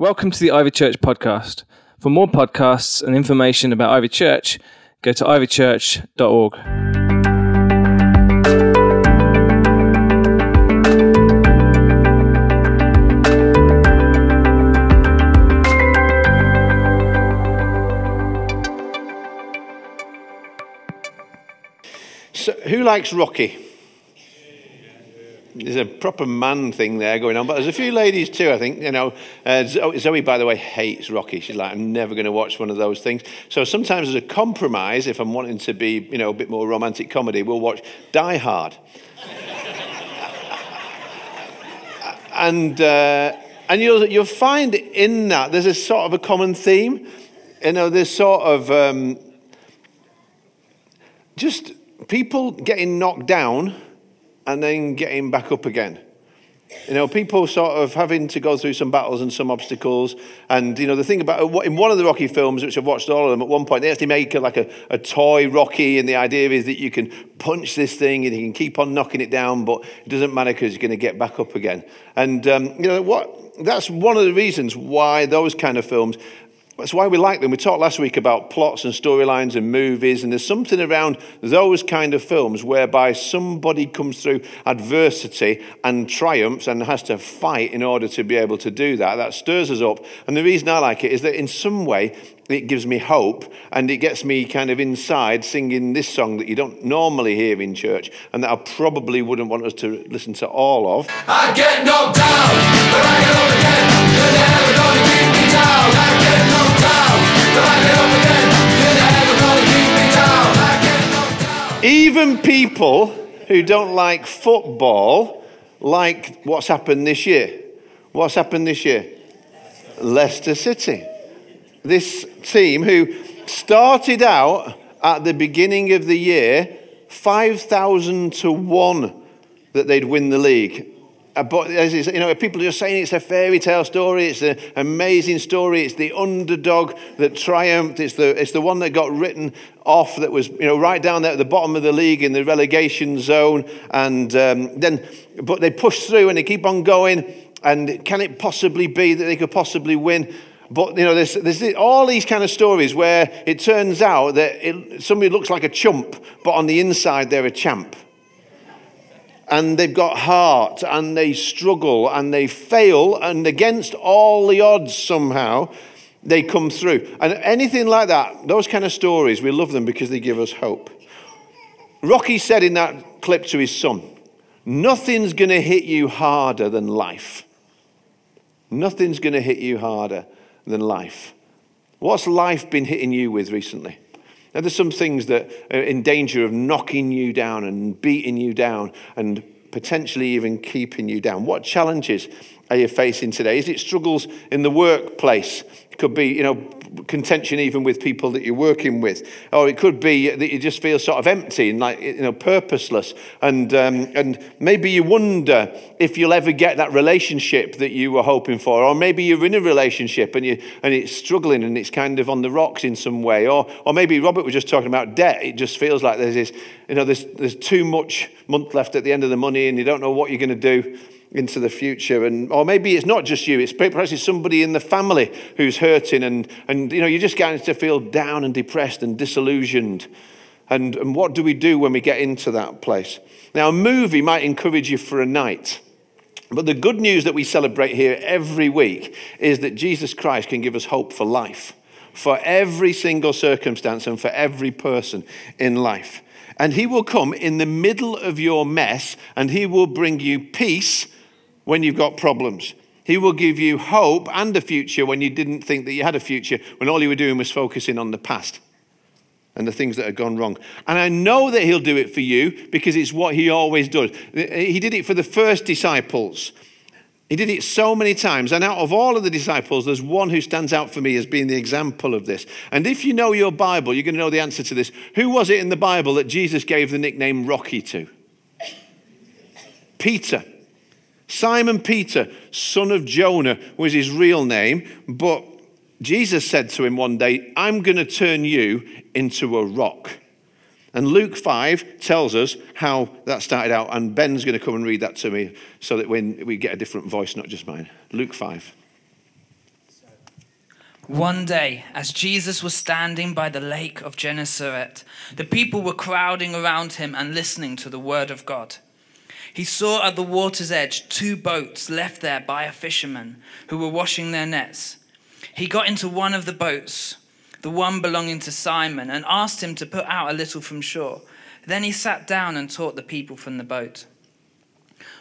Welcome to the Ivy Church podcast. For more podcasts and information about Ivy Church, go to ivychurch.org. So, who likes Rocky? There's a proper man thing there going on, but there's a few ladies too, I think. You know, uh, Zoe, by the way, hates Rocky. She's like, I'm never going to watch one of those things. So sometimes, as a compromise, if I'm wanting to be, you know, a bit more romantic comedy, we'll watch Die Hard. and uh, and you'll you'll find in that there's a sort of a common theme. You know, there's sort of um, just people getting knocked down and then getting back up again. You know, people sort of having to go through some battles and some obstacles. And, you know, the thing about in one of the Rocky films, which I've watched all of them, at one point they actually make a, like a, a toy Rocky. And the idea is that you can punch this thing and you can keep on knocking it down, but it doesn't matter because you're going to get back up again. And, um, you know, what that's one of the reasons why those kind of films that's why we like them. We talked last week about plots and storylines and movies, and there's something around those kind of films whereby somebody comes through adversity and triumphs and has to fight in order to be able to do that. That stirs us up. And the reason I like it is that in some way, it gives me hope and it gets me kind of inside singing this song that you don't normally hear in church and that I probably wouldn't want us to listen to all of. I get knocked down, but I get up again. Never gonna keep me down. Even people who don't like football like what's happened this year. What's happened this year? Leicester City. This team who started out at the beginning of the year 5,000 to 1 that they'd win the league. But you know, people are just saying it's a fairy tale story. It's an amazing story. It's the underdog that triumphed. It's the it's the one that got written off. That was you know right down there at the bottom of the league in the relegation zone. And um, then, but they push through and they keep on going. And can it possibly be that they could possibly win? But you know, there's, there's all these kind of stories where it turns out that it, somebody looks like a chump, but on the inside they're a champ and they've got heart and they struggle and they fail, and against all the odds, somehow, they come through. And anything like that, those kind of stories, we love them because they give us hope. Rocky said in that clip to his son, Nothing's going to hit you harder than life. Nothing's going to hit you harder than life. What's life been hitting you with recently? Now, there's some things that are in danger of knocking you down and beating you down and potentially even keeping you down. What challenges are you facing today? Is it struggles in the workplace? It could be, you know, contention even with people that you're working with, or it could be that you just feel sort of empty and like you know purposeless, and um, and maybe you wonder if you'll ever get that relationship that you were hoping for, or maybe you're in a relationship and you and it's struggling and it's kind of on the rocks in some way, or or maybe Robert was just talking about debt. It just feels like there's this, you know, there's there's too much month left at the end of the money, and you don't know what you're going to do into the future. And, or maybe it's not just you, it's perhaps it's somebody in the family who's hurting and, and you know, you're just getting to feel down and depressed and disillusioned. And, and what do we do when we get into that place? Now, a movie might encourage you for a night. But the good news that we celebrate here every week is that Jesus Christ can give us hope for life, for every single circumstance and for every person in life. And He will come in the middle of your mess and He will bring you peace when you've got problems. He will give you hope and a future when you didn't think that you had a future, when all you were doing was focusing on the past and the things that had gone wrong. And I know that He'll do it for you because it's what He always does. He did it for the first disciples. He did it so many times. And out of all of the disciples, there's one who stands out for me as being the example of this. And if you know your Bible, you're going to know the answer to this. Who was it in the Bible that Jesus gave the nickname Rocky to? Peter. Simon Peter, son of Jonah, was his real name, but Jesus said to him one day, I'm going to turn you into a rock. And Luke 5 tells us how that started out, and Ben's going to come and read that to me so that when we get a different voice, not just mine. Luke 5. One day, as Jesus was standing by the lake of Gennesaret, the people were crowding around him and listening to the word of God. He saw at the water's edge two boats left there by a fisherman who were washing their nets. He got into one of the boats, the one belonging to Simon, and asked him to put out a little from shore. Then he sat down and taught the people from the boat.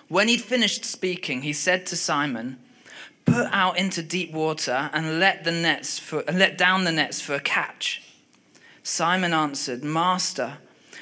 When he'd finished speaking, he said to Simon, Put out into deep water and let, the nets for, let down the nets for a catch. Simon answered, Master,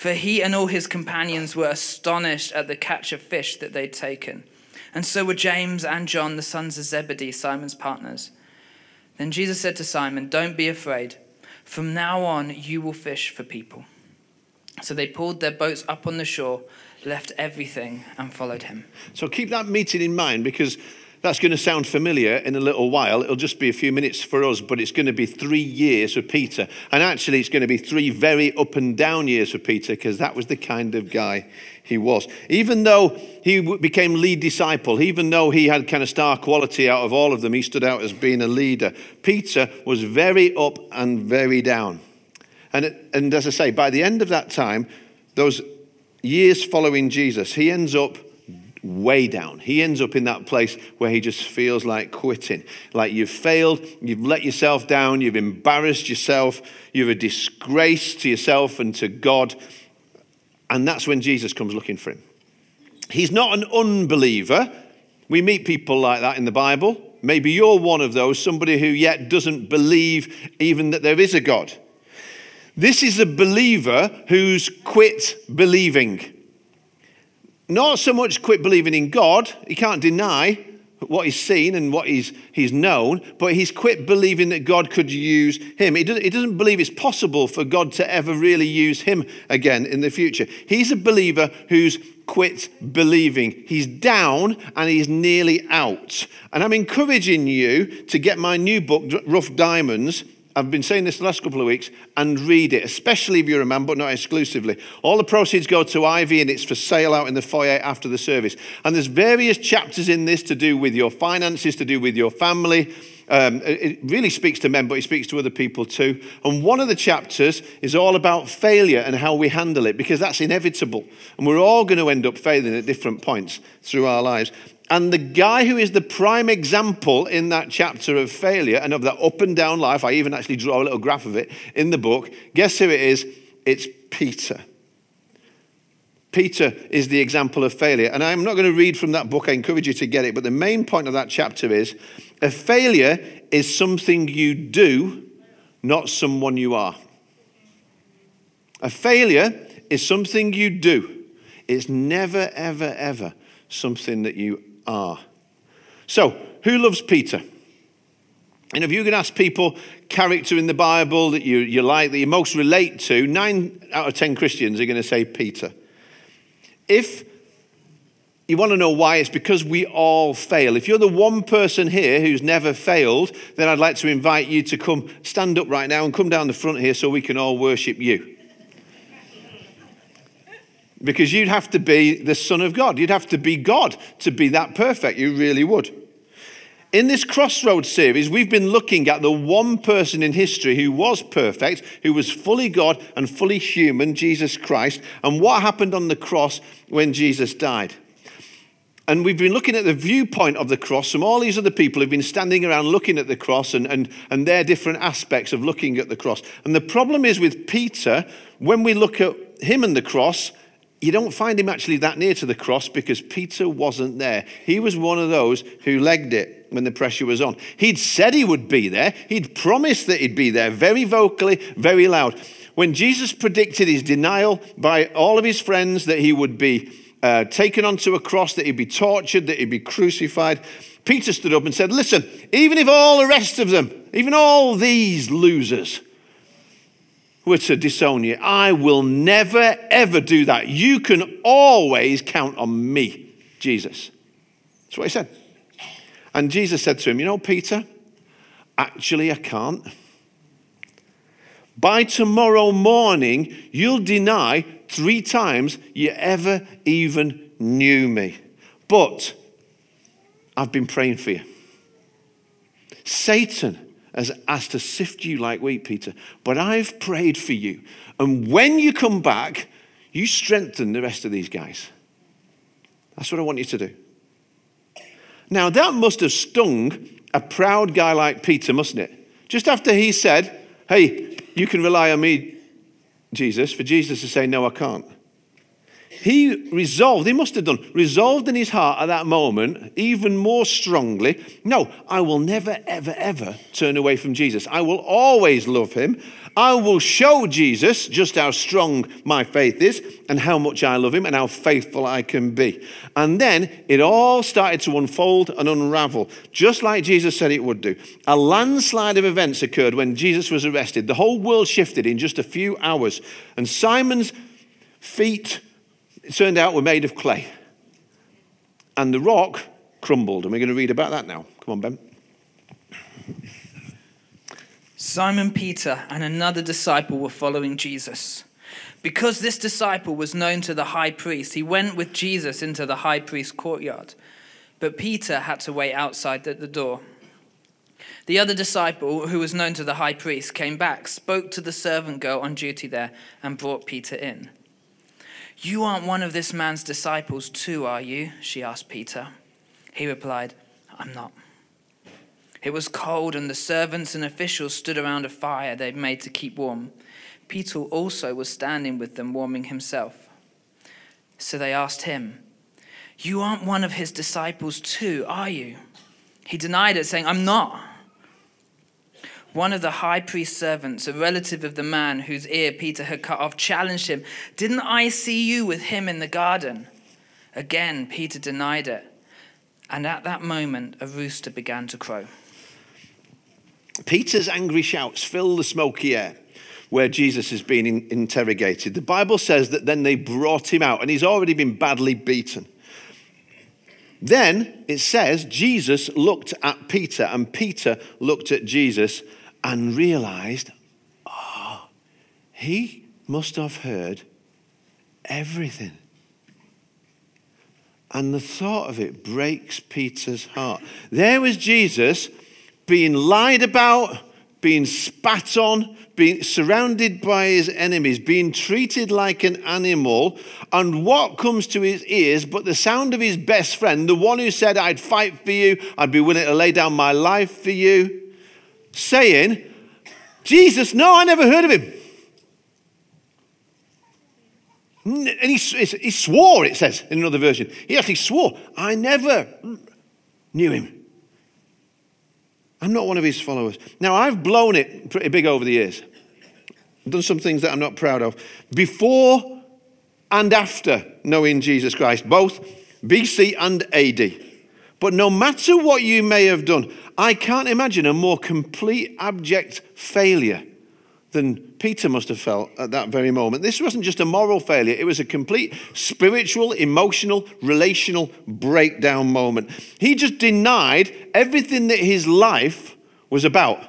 For he and all his companions were astonished at the catch of fish that they'd taken. And so were James and John, the sons of Zebedee, Simon's partners. Then Jesus said to Simon, Don't be afraid. From now on, you will fish for people. So they pulled their boats up on the shore, left everything, and followed him. So keep that meeting in mind because that's going to sound familiar in a little while. It'll just be a few minutes for us, but it's going to be three years for Peter. And actually, it's going to be three very up and down years for Peter because that was the kind of guy he was. Even though he became lead disciple, even though he had kind of star quality out of all of them, he stood out as being a leader. Peter was very up and very down. And, and as I say, by the end of that time, those years following Jesus, he ends up way down. He ends up in that place where he just feels like quitting. Like you've failed, you've let yourself down, you've embarrassed yourself, you're a disgrace to yourself and to God. And that's when Jesus comes looking for him. He's not an unbeliever. We meet people like that in the Bible. Maybe you're one of those, somebody who yet doesn't believe even that there is a God. This is a believer who's quit believing not so much quit believing in God, he can't deny what he's seen and what he's, he's known, but he's quit believing that God could use him. He doesn't, he doesn't believe it's possible for God to ever really use him again in the future. He's a believer who's quit believing. He's down and he's nearly out. And I'm encouraging you to get my new book, Rough Diamonds I've been saying this the last couple of weeks, and read it, especially if you're a man, but not exclusively. All the proceeds go to Ivy, and it's for sale out in the foyer after the service. And there's various chapters in this to do with your finances, to do with your family. Um, it really speaks to men, but it speaks to other people too. And one of the chapters is all about failure and how we handle it, because that's inevitable. And we're all going to end up failing at different points through our lives. And the guy who is the prime example in that chapter of failure and of that up and down life, I even actually draw a little graph of it in the book. Guess who it is? It's Peter. Peter is the example of failure. And I'm not going to read from that book, I encourage you to get it. But the main point of that chapter is a failure is something you do, not someone you are. A failure is something you do, it's never, ever, ever something that you are. So, who loves Peter? And if you can ask people character in the Bible that you, you like, that you most relate to, nine out of ten Christians are going to say Peter. If you want to know why, it's because we all fail. If you're the one person here who's never failed, then I'd like to invite you to come stand up right now and come down the front here so we can all worship you because you'd have to be the Son of God. You'd have to be God to be that perfect. You really would. In this Crossroads series, we've been looking at the one person in history who was perfect, who was fully God and fully human, Jesus Christ, and what happened on the cross when Jesus died. And we've been looking at the viewpoint of the cross from all these other people who've been standing around looking at the cross and, and, and their different aspects of looking at the cross. And the problem is with Peter, when we look at him and the cross, you don't find him actually that near to the cross because Peter wasn't there. He was one of those who legged it when the pressure was on. He'd said he would be there, he'd promised that he'd be there very vocally, very loud. When Jesus predicted his denial by all of his friends that he would be uh, taken onto a cross, that he'd be tortured, that he'd be crucified, Peter stood up and said, Listen, even if all the rest of them, even all these losers, were to disown you, I will never, ever do that. You can always count on me, Jesus. That's what he said. And Jesus said to him, You know, Peter, actually, I can't. By tomorrow morning, you'll deny three times you ever even knew me. But I've been praying for you. Satan has asked to sift you like wheat, Peter, but I've prayed for you. And when you come back, you strengthen the rest of these guys. That's what I want you to do. Now, that must have stung a proud guy like Peter, mustn't it? Just after he said, Hey, you can rely on me, Jesus, for Jesus to say, No, I can't. He resolved, he must have done, resolved in his heart at that moment, even more strongly, no, I will never, ever, ever turn away from Jesus. I will always love him. I will show Jesus just how strong my faith is and how much I love him and how faithful I can be. And then it all started to unfold and unravel, just like Jesus said it would do. A landslide of events occurred when Jesus was arrested. The whole world shifted in just a few hours. And Simon's feet it turned out we were made of clay. And the rock crumbled. And we're going to read about that now. Come on, Ben. Simon Peter and another disciple were following Jesus. Because this disciple was known to the high priest, he went with Jesus into the high priest's courtyard. But Peter had to wait outside at the door. The other disciple, who was known to the high priest, came back, spoke to the servant girl on duty there, and brought Peter in. You aren't one of this man's disciples, too, are you? She asked Peter. He replied, I'm not. It was cold, and the servants and officials stood around a fire they'd made to keep warm. Peter also was standing with them, warming himself. So they asked him, You aren't one of his disciples, too, are you? He denied it, saying, I'm not. One of the high priest's servants, a relative of the man whose ear Peter had cut off, challenged him, Didn't I see you with him in the garden? Again, Peter denied it. And at that moment, a rooster began to crow. Peter's angry shouts fill the smoky air where Jesus is being in- interrogated. The Bible says that then they brought him out, and he's already been badly beaten. Then it says Jesus looked at Peter, and Peter looked at Jesus and realized, oh, he must have heard everything. And the thought of it breaks Peter's heart. There was Jesus being lied about, being spat on, being surrounded by his enemies, being treated like an animal. And what comes to his ears but the sound of his best friend, the one who said, I'd fight for you, I'd be willing to lay down my life for you, saying, Jesus, no, I never heard of him. And he, he swore, it says in another version. He actually swore, I never knew him. I'm not one of his followers. Now, I've blown it pretty big over the years. I've done some things that I'm not proud of. Before and after knowing Jesus Christ, both BC and AD. But no matter what you may have done, I can't imagine a more complete abject failure than Peter must have felt at that very moment. This wasn't just a moral failure, it was a complete spiritual, emotional, relational breakdown moment. He just denied everything that his life was about.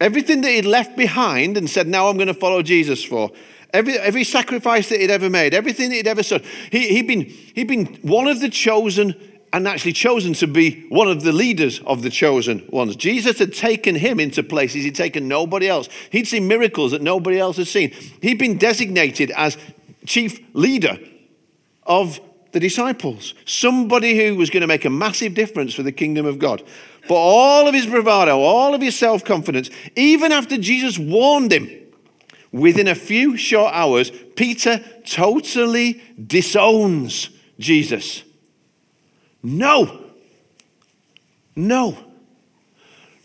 Everything that he'd left behind and said, Now I'm going to follow Jesus for. Every, every sacrifice that he'd ever made, everything that he'd ever done. He, he'd, been, he'd been one of the chosen and actually chosen to be one of the leaders of the chosen ones. Jesus had taken him into places he'd taken nobody else. He'd seen miracles that nobody else had seen. He'd been designated as chief leader of the disciples, somebody who was going to make a massive difference for the kingdom of God. But all of his bravado, all of his self confidence, even after Jesus warned him, within a few short hours, Peter totally disowns Jesus. No. No.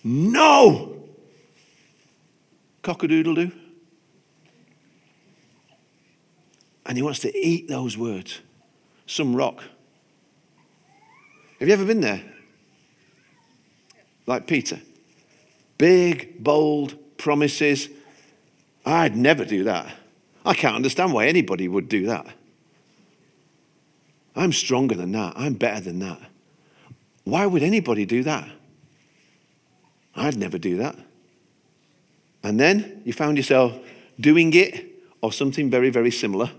No. Cockadoodle doo. And he wants to eat those words. Some rock. Have you ever been there? like Peter. Big, bold promises. I'd never do that. I can't understand why anybody would do that. I'm stronger than that. I'm better than that. Why would anybody do that? I'd never do that. And then you found yourself doing it or something very, very similar.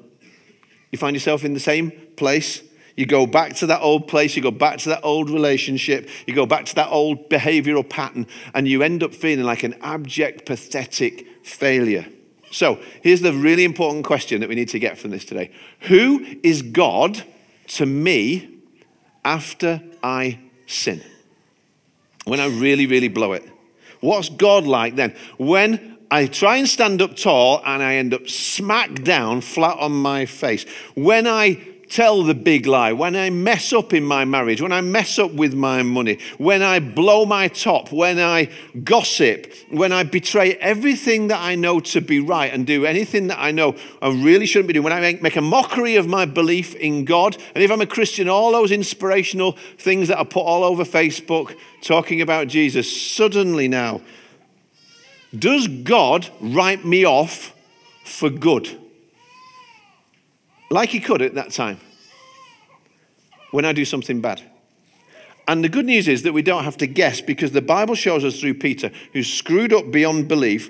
You find yourself in the same place. You go back to that old place, you go back to that old relationship, you go back to that old behavioral pattern, and you end up feeling like an abject, pathetic failure. So here's the really important question that we need to get from this today Who is God to me after I sin? When I really, really blow it. What's God like then? When I try and stand up tall and I end up smack down flat on my face. When I tell the big lie, when I mess up in my marriage, when I mess up with my money, when I blow my top, when I gossip, when I betray everything that I know to be right and do anything that I know I really shouldn't be doing, when I make a mockery of my belief in God, and if I'm a Christian, all those inspirational things that I put all over Facebook talking about Jesus, suddenly now, does God write me off for good? Like he could at that time when I do something bad. And the good news is that we don't have to guess because the Bible shows us through Peter, who screwed up beyond belief,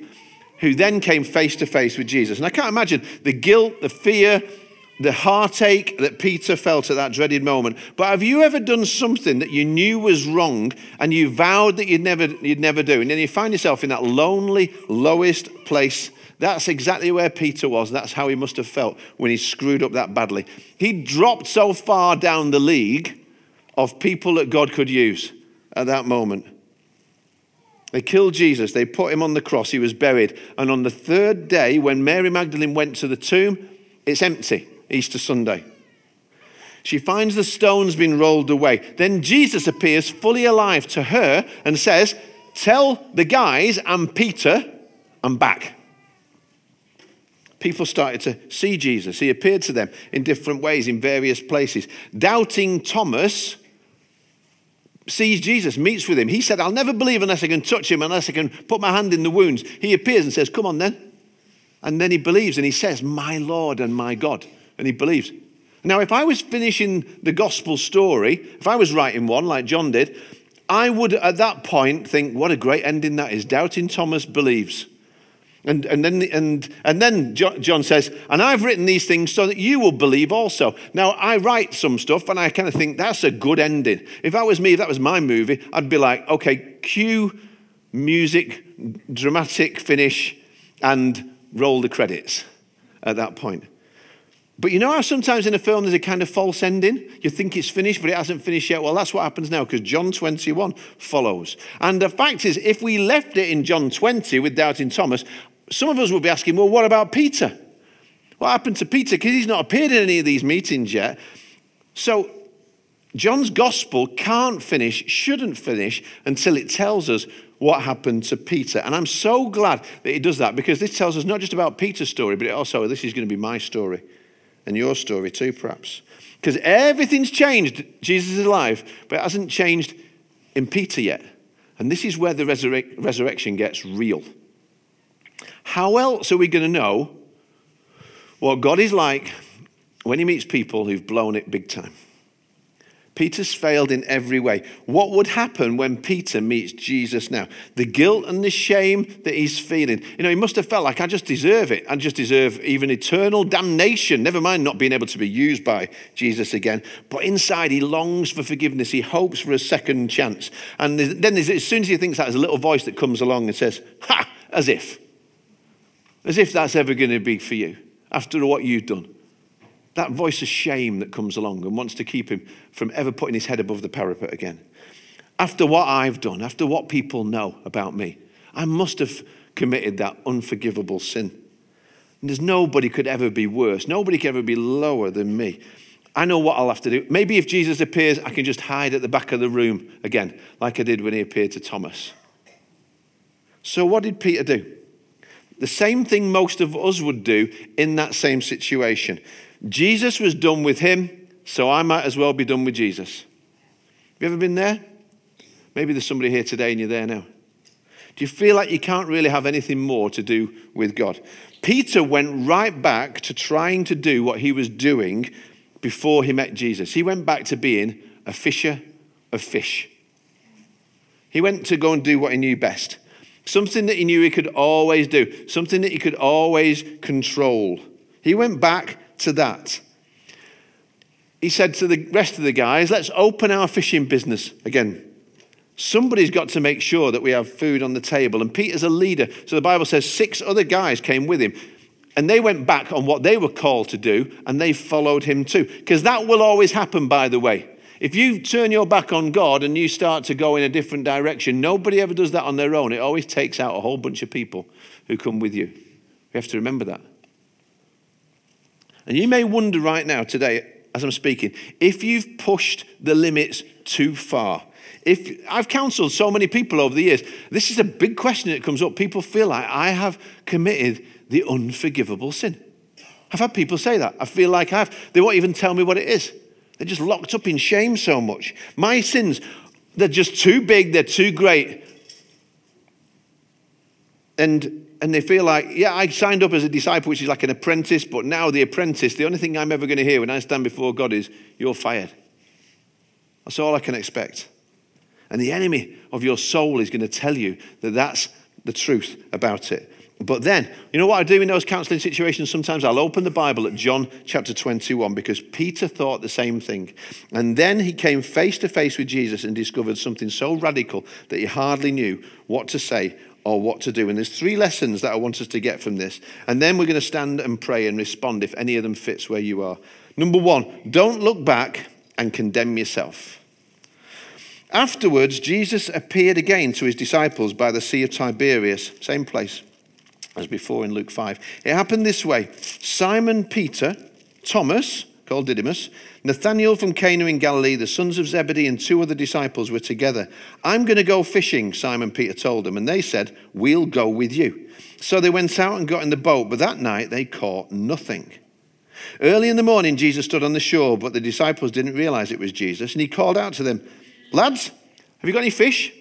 who then came face to face with Jesus. And I can't imagine the guilt, the fear, the heartache that Peter felt at that dreaded moment. But have you ever done something that you knew was wrong and you vowed that you'd never, you'd never do? And then you find yourself in that lonely, lowest place that's exactly where Peter was. That's how he must have felt when he screwed up that badly. He dropped so far down the league of people that God could use at that moment. They killed Jesus. They put him on the cross. He was buried. And on the third day, when Mary Magdalene went to the tomb, it's empty, Easter Sunday. She finds the stones been rolled away. Then Jesus appears fully alive to her and says, Tell the guys and Peter, I'm back people started to see Jesus. He appeared to them in different ways in various places. Doubting Thomas sees Jesus, meets with him. He said, I'll never believe unless I can touch him, unless I can put my hand in the wounds. He appears and says, Come on then. And then he believes and he says, My Lord and my God. And he believes. Now, if I was finishing the gospel story, if I was writing one like John did, I would at that point think, What a great ending that is. Doubting Thomas believes. And, and, then, and, and then John says, And I've written these things so that you will believe also. Now, I write some stuff and I kind of think that's a good ending. If that was me, if that was my movie, I'd be like, okay, cue music, dramatic finish, and roll the credits at that point. But you know how sometimes in a film there's a kind of false ending? You think it's finished, but it hasn't finished yet. Well, that's what happens now because John 21 follows. And the fact is, if we left it in John 20 with doubting Thomas, some of us will be asking, well, what about Peter? What happened to Peter? Because he's not appeared in any of these meetings yet. So, John's gospel can't finish, shouldn't finish, until it tells us what happened to Peter. And I'm so glad that it does that because this tells us not just about Peter's story, but also, oh, this is going to be my story and your story too, perhaps. Because everything's changed. Jesus is alive, but it hasn't changed in Peter yet. And this is where the resurrection gets real. How else are we going to know what God is like when he meets people who've blown it big time? Peter's failed in every way. What would happen when Peter meets Jesus now? The guilt and the shame that he's feeling. You know, he must have felt like, I just deserve it. I just deserve even eternal damnation, never mind not being able to be used by Jesus again. But inside, he longs for forgiveness. He hopes for a second chance. And then, as soon as he thinks that, there's a little voice that comes along and says, Ha! As if. As if that's ever going to be for you after what you've done. That voice of shame that comes along and wants to keep him from ever putting his head above the parapet again. After what I've done, after what people know about me, I must have committed that unforgivable sin. And there's nobody could ever be worse. Nobody could ever be lower than me. I know what I'll have to do. Maybe if Jesus appears, I can just hide at the back of the room again, like I did when he appeared to Thomas. So, what did Peter do? The same thing most of us would do in that same situation. Jesus was done with him, so I might as well be done with Jesus. Have you ever been there? Maybe there's somebody here today and you're there now. Do you feel like you can't really have anything more to do with God? Peter went right back to trying to do what he was doing before he met Jesus. He went back to being a fisher of fish. He went to go and do what he knew best. Something that he knew he could always do, something that he could always control. He went back to that. He said to the rest of the guys, let's open our fishing business again. Somebody's got to make sure that we have food on the table. And Peter's a leader. So the Bible says six other guys came with him. And they went back on what they were called to do, and they followed him too. Because that will always happen, by the way. If you turn your back on God and you start to go in a different direction, nobody ever does that on their own. It always takes out a whole bunch of people who come with you. We have to remember that. And you may wonder right now, today, as I'm speaking, if you've pushed the limits too far. If I've counseled so many people over the years, this is a big question that comes up. People feel like I have committed the unforgivable sin. I've had people say that. I feel like I've, they won't even tell me what it is. They're just locked up in shame so much. My sins, they're just too big, they're too great. And and they feel like, yeah, I signed up as a disciple, which is like an apprentice, but now the apprentice, the only thing I'm ever going to hear when I stand before God is, you're fired. That's all I can expect. And the enemy of your soul is going to tell you that that's the truth about it. But then, you know what I do in those counseling situations? Sometimes I'll open the Bible at John chapter 21 because Peter thought the same thing. And then he came face to face with Jesus and discovered something so radical that he hardly knew what to say or what to do. And there's three lessons that I want us to get from this. And then we're going to stand and pray and respond if any of them fits where you are. Number one, don't look back and condemn yourself. Afterwards, Jesus appeared again to his disciples by the Sea of Tiberias, same place as before in Luke 5. It happened this way Simon Peter, Thomas, called Didymus, Nathanael from Cana in Galilee, the sons of Zebedee, and two other disciples were together. I'm going to go fishing, Simon Peter told them, and they said, We'll go with you. So they went out and got in the boat, but that night they caught nothing. Early in the morning, Jesus stood on the shore, but the disciples didn't realize it was Jesus, and he called out to them, Lads, have you got any fish?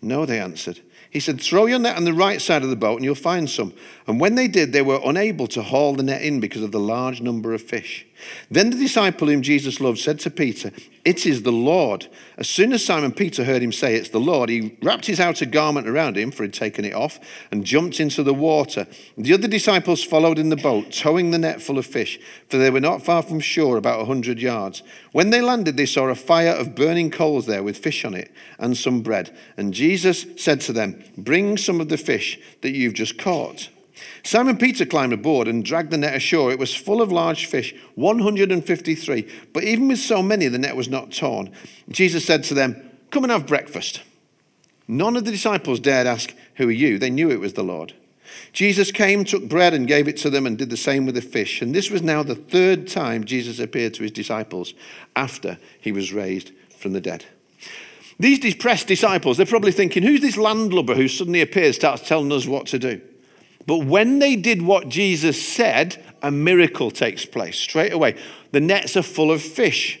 No, they answered. He said, Throw your net on the right side of the boat and you'll find some. And when they did, they were unable to haul the net in because of the large number of fish. Then the disciple whom Jesus loved said to Peter, It is the Lord. As soon as Simon Peter heard him say, It's the Lord, he wrapped his outer garment around him, for he'd taken it off, and jumped into the water. The other disciples followed in the boat, towing the net full of fish, for they were not far from shore, about a hundred yards. When they landed, they saw a fire of burning coals there with fish on it and some bread. And Jesus said to them, Bring some of the fish that you've just caught. Simon Peter climbed aboard and dragged the net ashore. It was full of large fish, 153. But even with so many, the net was not torn. Jesus said to them, Come and have breakfast. None of the disciples dared ask, Who are you? They knew it was the Lord. Jesus came, took bread, and gave it to them, and did the same with the fish. And this was now the third time Jesus appeared to his disciples after he was raised from the dead. These depressed disciples, they're probably thinking, Who's this landlubber who suddenly appears, starts telling us what to do? But when they did what Jesus said, a miracle takes place straight away. The nets are full of fish.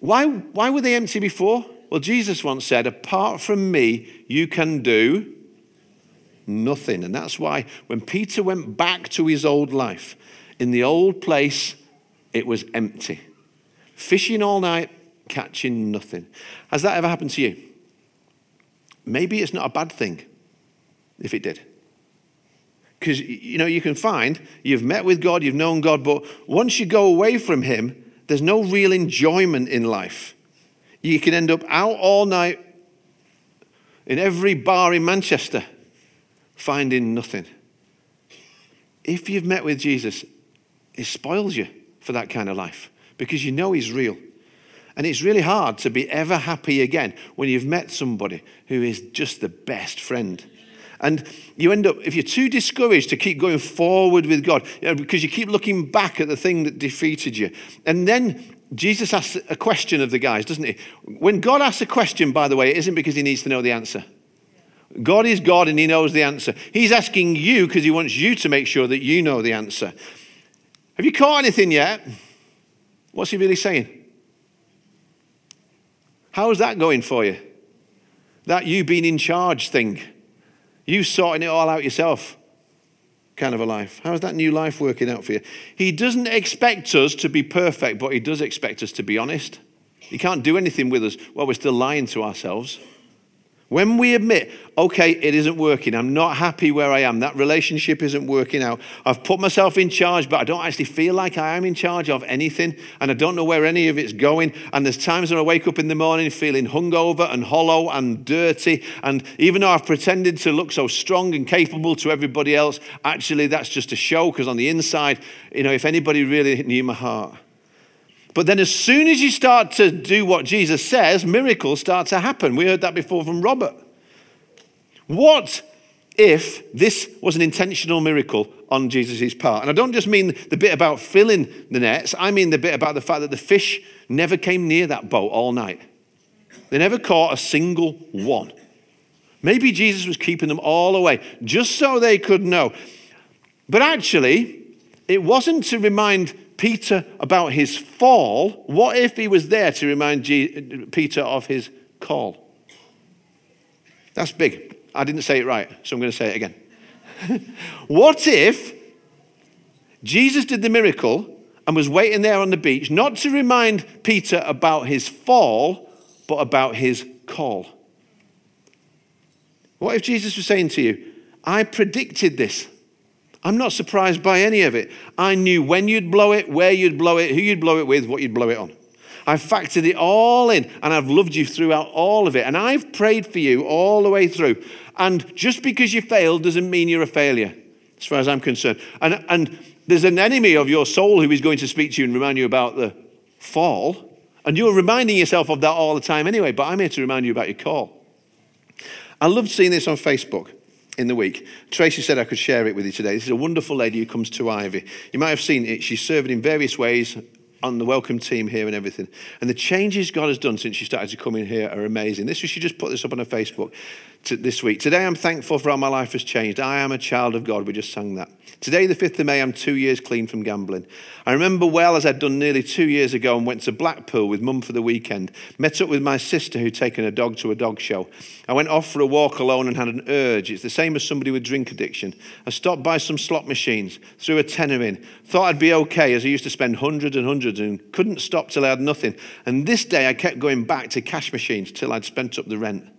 Why, why were they empty before? Well, Jesus once said, Apart from me, you can do nothing. And that's why when Peter went back to his old life, in the old place, it was empty. Fishing all night, catching nothing. Has that ever happened to you? Maybe it's not a bad thing if it did. Because, you know, you can find you've met with God, you've known God, but once you go away from Him, there's no real enjoyment in life. You can end up out all night in every bar in Manchester finding nothing. If you've met with Jesus, it spoils you for that kind of life because you know He's real. And it's really hard to be ever happy again when you've met somebody who is just the best friend. And you end up, if you're too discouraged to keep going forward with God, you know, because you keep looking back at the thing that defeated you. And then Jesus asks a question of the guys, doesn't he? When God asks a question, by the way, it isn't because he needs to know the answer. God is God and he knows the answer. He's asking you because he wants you to make sure that you know the answer. Have you caught anything yet? What's he really saying? How's that going for you? That you being in charge thing, you sorting it all out yourself kind of a life. How's that new life working out for you? He doesn't expect us to be perfect, but He does expect us to be honest. He can't do anything with us while we're still lying to ourselves. When we admit, okay, it isn't working, I'm not happy where I am, that relationship isn't working out, I've put myself in charge, but I don't actually feel like I am in charge of anything, and I don't know where any of it's going. And there's times when I wake up in the morning feeling hungover and hollow and dirty, and even though I've pretended to look so strong and capable to everybody else, actually that's just a show, because on the inside, you know, if anybody really knew my heart, but then, as soon as you start to do what Jesus says, miracles start to happen. We heard that before from Robert. What if this was an intentional miracle on Jesus' part? And I don't just mean the bit about filling the nets, I mean the bit about the fact that the fish never came near that boat all night. They never caught a single one. Maybe Jesus was keeping them all away just so they could know. But actually, it wasn't to remind Peter about his fall, what if he was there to remind Peter of his call? That's big. I didn't say it right, so I'm going to say it again. what if Jesus did the miracle and was waiting there on the beach, not to remind Peter about his fall, but about his call? What if Jesus was saying to you, I predicted this? I'm not surprised by any of it. I knew when you'd blow it, where you'd blow it, who you'd blow it with, what you'd blow it on. I've factored it all in and I've loved you throughout all of it. And I've prayed for you all the way through. And just because you failed doesn't mean you're a failure, as far as I'm concerned. And, and there's an enemy of your soul who is going to speak to you and remind you about the fall. And you're reminding yourself of that all the time anyway, but I'm here to remind you about your call. I loved seeing this on Facebook in the week. Tracy said I could share it with you today. This is a wonderful lady who comes to Ivy. You might have seen it. She's serving in various ways on the welcome team here and everything. And the changes God has done since she started to come in here are amazing. This she just put this up on her Facebook this week. Today I'm thankful for how my life has changed. I am a child of God. We just sang that. Today, the 5th of May, I'm two years clean from gambling. I remember well as I'd done nearly two years ago and went to Blackpool with mum for the weekend. Met up with my sister who'd taken a dog to a dog show. I went off for a walk alone and had an urge. It's the same as somebody with drink addiction. I stopped by some slot machines, threw a tenner in, thought I'd be okay as I used to spend hundreds and hundreds and couldn't stop till I had nothing. And this day I kept going back to cash machines till I'd spent up the rent.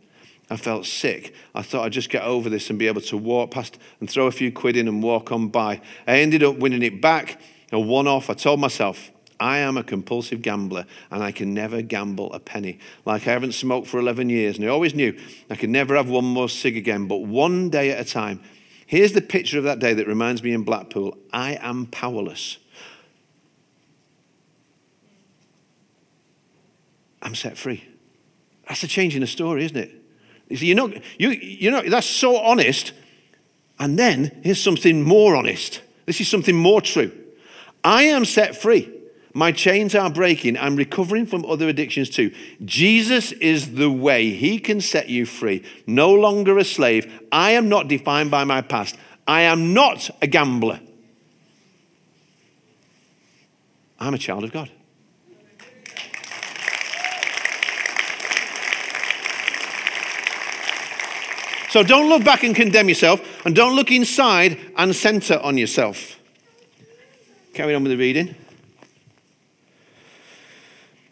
I felt sick. I thought I'd just get over this and be able to walk past and throw a few quid in and walk on by. I ended up winning it back, a one off. I told myself, I am a compulsive gambler and I can never gamble a penny. Like I haven't smoked for 11 years and I always knew I could never have one more cig again, but one day at a time. Here's the picture of that day that reminds me in Blackpool I am powerless. I'm set free. That's a change in the story, isn't it? You see, you're not, you, you're not, that's so honest. And then here's something more honest. This is something more true. I am set free. My chains are breaking. I'm recovering from other addictions too. Jesus is the way. He can set you free. No longer a slave. I am not defined by my past. I am not a gambler. I'm a child of God. So don't look back and condemn yourself, and don't look inside and center on yourself. Carry on with the reading.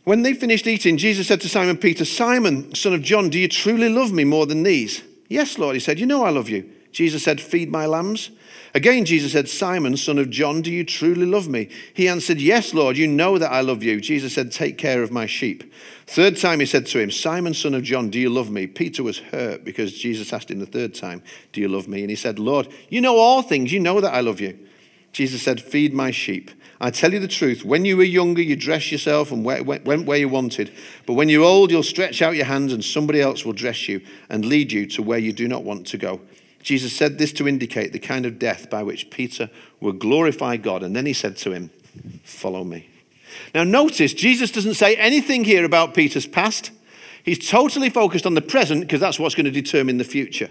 When they finished eating, Jesus said to Simon Peter, Simon, son of John, do you truly love me more than these? Yes, Lord, he said, You know I love you. Jesus said, Feed my lambs. Again, Jesus said, Simon, son of John, do you truly love me? He answered, Yes, Lord, you know that I love you. Jesus said, Take care of my sheep. Third time he said to him, Simon, son of John, do you love me? Peter was hurt because Jesus asked him the third time, Do you love me? And he said, Lord, you know all things. You know that I love you. Jesus said, Feed my sheep. I tell you the truth, when you were younger, you dressed yourself and went where you wanted. But when you're old, you'll stretch out your hands and somebody else will dress you and lead you to where you do not want to go. Jesus said this to indicate the kind of death by which Peter would glorify God. And then he said to him, Follow me. Now, notice Jesus doesn't say anything here about Peter's past. He's totally focused on the present because that's what's going to determine the future.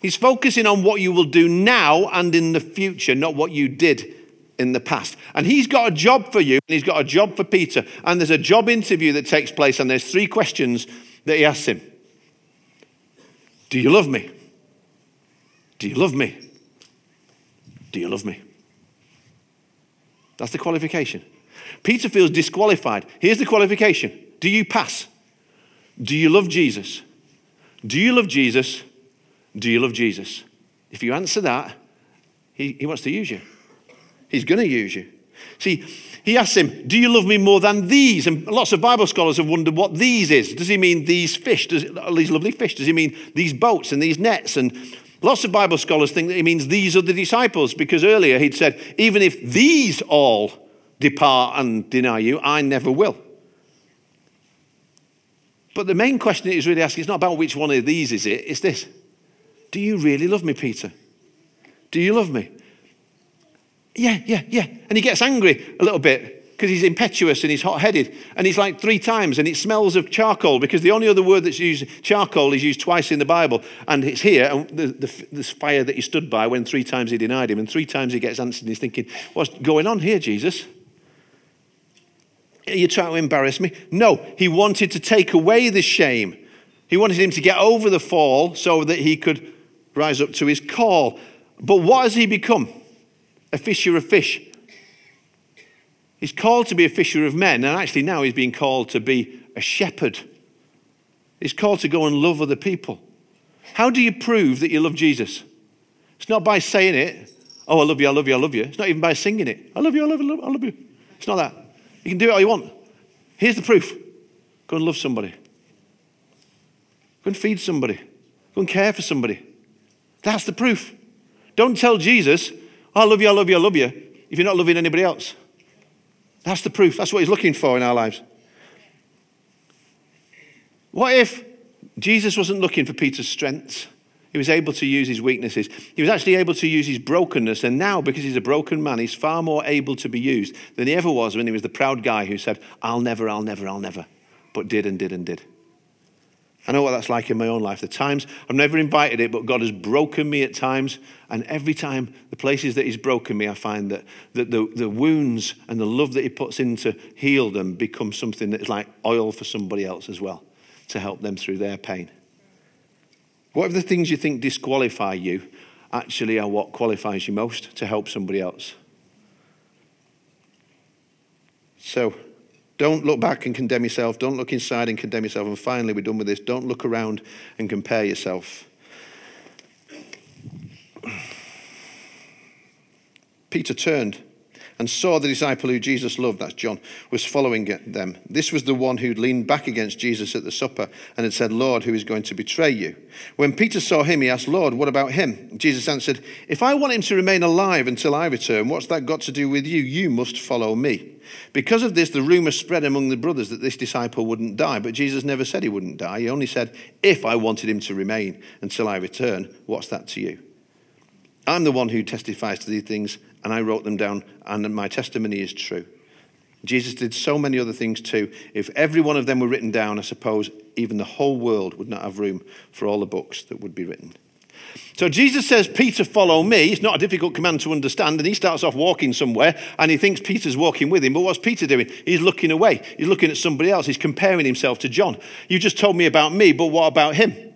He's focusing on what you will do now and in the future, not what you did in the past. And he's got a job for you, and he's got a job for Peter. And there's a job interview that takes place, and there's three questions that he asks him, Do you love me? Do you love me? Do you love me? That's the qualification. Peter feels disqualified. Here's the qualification Do you pass? Do you love Jesus? Do you love Jesus? Do you love Jesus? If you answer that, he, he wants to use you. He's going to use you. See, he asks him, Do you love me more than these? And lots of Bible scholars have wondered what these is. Does he mean these fish? Does, these lovely fish? Does he mean these boats and these nets? And lots of Bible scholars think that he means these are the disciples because earlier he'd said, Even if these all depart and deny you, I never will. But the main question he's really asking is not about which one of these is it, it's this Do you really love me, Peter? Do you love me? Yeah, yeah, yeah. And he gets angry a little bit because he's impetuous and he's hot headed. And he's like three times and it smells of charcoal because the only other word that's used, charcoal, is used twice in the Bible. And it's here, and the, the, this fire that he stood by when three times he denied him. And three times he gets answered and he's thinking, What's going on here, Jesus? Are you trying to embarrass me? No, he wanted to take away the shame. He wanted him to get over the fall so that he could rise up to his call. But what has he become? A fisher of fish. He's called to be a fisher of men, and actually now he's being called to be a shepherd. He's called to go and love other people. How do you prove that you love Jesus? It's not by saying it, oh, I love you, I love you, I love you. It's not even by singing it, I love you, I love you, I love you. It's not that. You can do it all you want. Here's the proof go and love somebody, go and feed somebody, go and care for somebody. That's the proof. Don't tell Jesus, I love you, I love you, I love you, if you're not loving anybody else. That's the proof. That's what he's looking for in our lives. What if Jesus wasn't looking for Peter's strengths? He was able to use his weaknesses. He was actually able to use his brokenness. And now, because he's a broken man, he's far more able to be used than he ever was when he was the proud guy who said, I'll never, I'll never, I'll never, but did and did and did. I know what that's like in my own life. The times I've never invited it, but God has broken me at times. And every time, the places that He's broken me, I find that, that the, the wounds and the love that He puts in to heal them become something that is like oil for somebody else as well to help them through their pain. What if the things you think disqualify you actually are what qualifies you most to help somebody else? So, don't look back and condemn yourself. Don't look inside and condemn yourself. And finally, we're done with this. Don't look around and compare yourself. Peter turned and saw the disciple who Jesus loved, that's John, was following them. This was the one who'd leaned back against Jesus at the supper and had said, Lord, who is going to betray you? When Peter saw him, he asked, Lord, what about him? Jesus answered, If I want him to remain alive until I return, what's that got to do with you? You must follow me. Because of this, the rumor spread among the brothers that this disciple wouldn't die, but Jesus never said he wouldn't die. He only said, If I wanted him to remain until I return, what's that to you? I'm the one who testifies to these things, and I wrote them down, and my testimony is true. Jesus did so many other things too. If every one of them were written down, I suppose even the whole world would not have room for all the books that would be written. So Jesus says, Peter, follow me. It's not a difficult command to understand. And he starts off walking somewhere and he thinks Peter's walking with him. But what's Peter doing? He's looking away. He's looking at somebody else. He's comparing himself to John. You just told me about me, but what about him?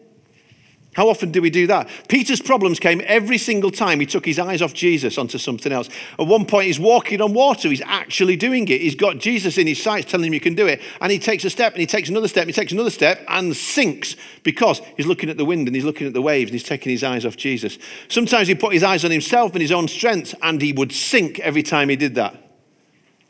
How often do we do that? Peter's problems came every single time he took his eyes off Jesus onto something else. At one point, he's walking on water. He's actually doing it. He's got Jesus in his sights telling him you can do it. And he takes a step and he takes another step and he takes another step and sinks because he's looking at the wind and he's looking at the waves and he's taking his eyes off Jesus. Sometimes he put his eyes on himself and his own strength and he would sink every time he did that.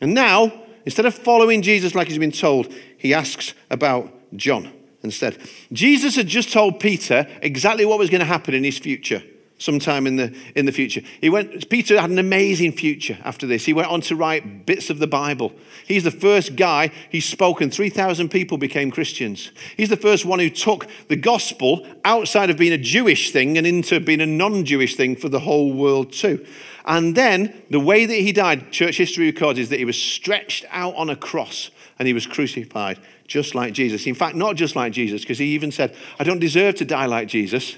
And now, instead of following Jesus like he's been told, he asks about John instead. Jesus had just told Peter exactly what was going to happen in his future sometime in the in the future. He went Peter had an amazing future after this. He went on to write bits of the Bible. He's the first guy he's spoken 3000 people became Christians. He's the first one who took the gospel outside of being a Jewish thing and into being a non-Jewish thing for the whole world too. And then the way that he died, church history records is that he was stretched out on a cross and he was crucified just like Jesus. In fact, not just like Jesus, because he even said, I don't deserve to die like Jesus.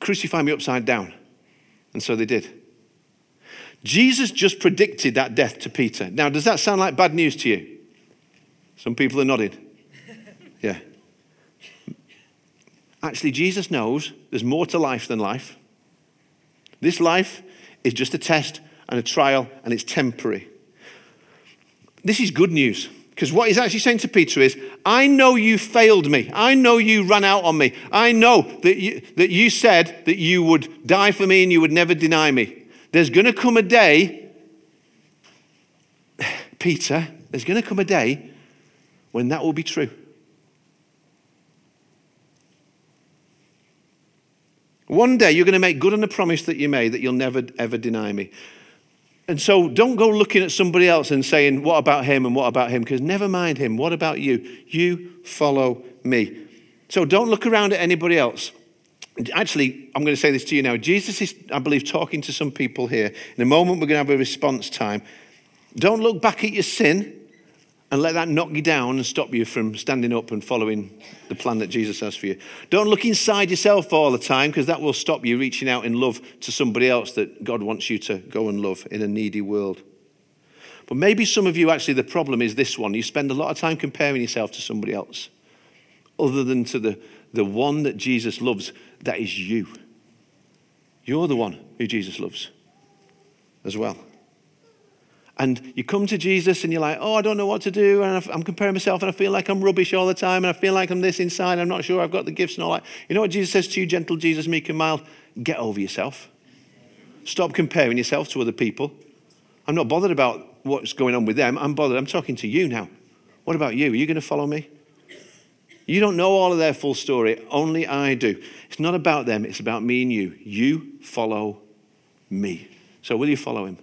Crucify me upside down. And so they did. Jesus just predicted that death to Peter. Now, does that sound like bad news to you? Some people are nodding. Yeah. Actually, Jesus knows there's more to life than life. This life is just a test and a trial, and it's temporary. This is good news because what he's actually saying to Peter is, I know you failed me. I know you ran out on me. I know that you, that you said that you would die for me and you would never deny me. There's going to come a day, Peter, there's going to come a day when that will be true. One day you're going to make good on the promise that you made that you'll never, ever deny me. And so don't go looking at somebody else and saying, What about him and what about him? Because never mind him. What about you? You follow me. So don't look around at anybody else. Actually, I'm going to say this to you now. Jesus is, I believe, talking to some people here. In a moment, we're going to have a response time. Don't look back at your sin and let that knock you down and stop you from standing up and following the plan that Jesus has for you. Don't look inside yourself all the time because that will stop you reaching out in love to somebody else that God wants you to go and love in a needy world. But maybe some of you actually, the problem is this one. You spend a lot of time comparing yourself to somebody else other than to the, the one that Jesus loves, that is you. You're the one who Jesus loves as well. And you come to Jesus and you're like, oh, I don't know what to do. And I'm comparing myself and I feel like I'm rubbish all the time. And I feel like I'm this inside. I'm not sure I've got the gifts and all that. You know what Jesus says to you, gentle Jesus, meek and mild? Get over yourself. Stop comparing yourself to other people. I'm not bothered about what's going on with them. I'm bothered. I'm talking to you now. What about you? Are you going to follow me? You don't know all of their full story. Only I do. It's not about them. It's about me and you. You follow me. So will you follow him?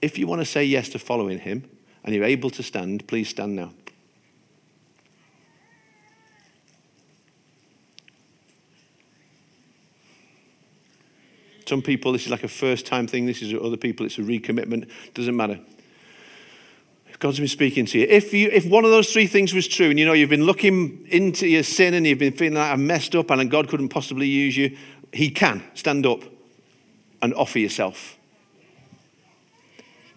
If you want to say yes to following him and you're able to stand, please stand now. Some people, this is like a first time thing. This is other people, it's a recommitment. Doesn't matter. God's been speaking to you. If, you. if one of those three things was true, and you know you've been looking into your sin and you've been feeling like I've messed up and God couldn't possibly use you, He can stand up and offer yourself.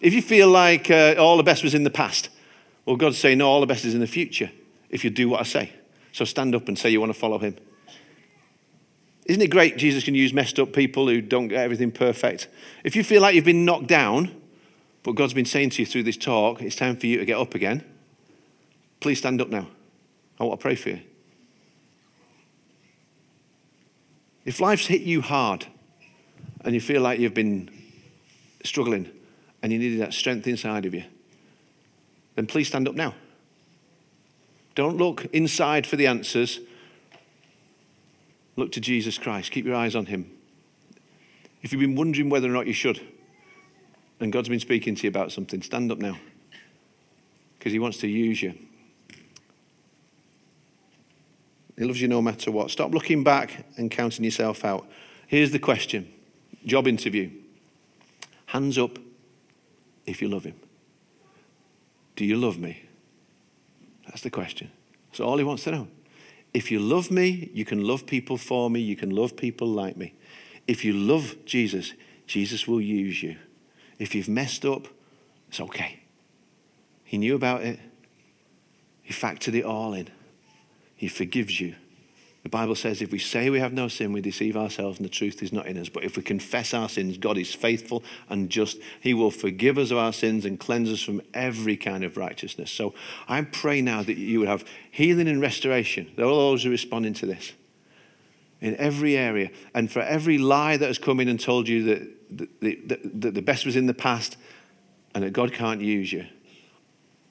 If you feel like uh, all the best was in the past, well, God's saying, no, all the best is in the future if you do what I say. So stand up and say you want to follow him. Isn't it great Jesus can use messed up people who don't get everything perfect? If you feel like you've been knocked down, but God's been saying to you through this talk, it's time for you to get up again, please stand up now. I want to pray for you. If life's hit you hard and you feel like you've been struggling, and you needed that strength inside of you, then please stand up now. Don't look inside for the answers. Look to Jesus Christ. Keep your eyes on Him. If you've been wondering whether or not you should, and God's been speaking to you about something, stand up now. Because He wants to use you. He loves you no matter what. Stop looking back and counting yourself out. Here's the question job interview. Hands up if you love him. Do you love me? That's the question. That's all he wants to know. If you love me, you can love people for me, you can love people like me. If you love Jesus, Jesus will use you. If you've messed up, it's okay. He knew about it, He factored it all in. He forgives you. The Bible says if we say we have no sin, we deceive ourselves and the truth is not in us. But if we confess our sins, God is faithful and just. He will forgive us of our sins and cleanse us from every kind of righteousness. So I pray now that you would have healing and restoration. There are those who are responding to this in every area. And for every lie that has come in and told you that the, that, that the best was in the past and that God can't use you,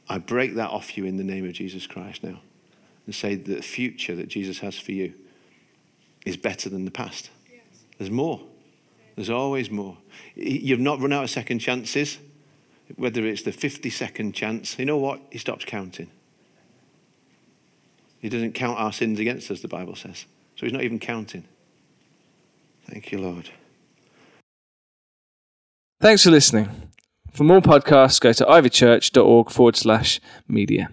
I break that off you in the name of Jesus Christ now and say the future that Jesus has for you is better than the past. There's more. There's always more. You've not run out of second chances, whether it's the 50 second chance. You know what? He stops counting. He doesn't count our sins against us, the Bible says. So he's not even counting. Thank you, Lord. Thanks for listening. For more podcasts, go to ivychurch.org forward slash media.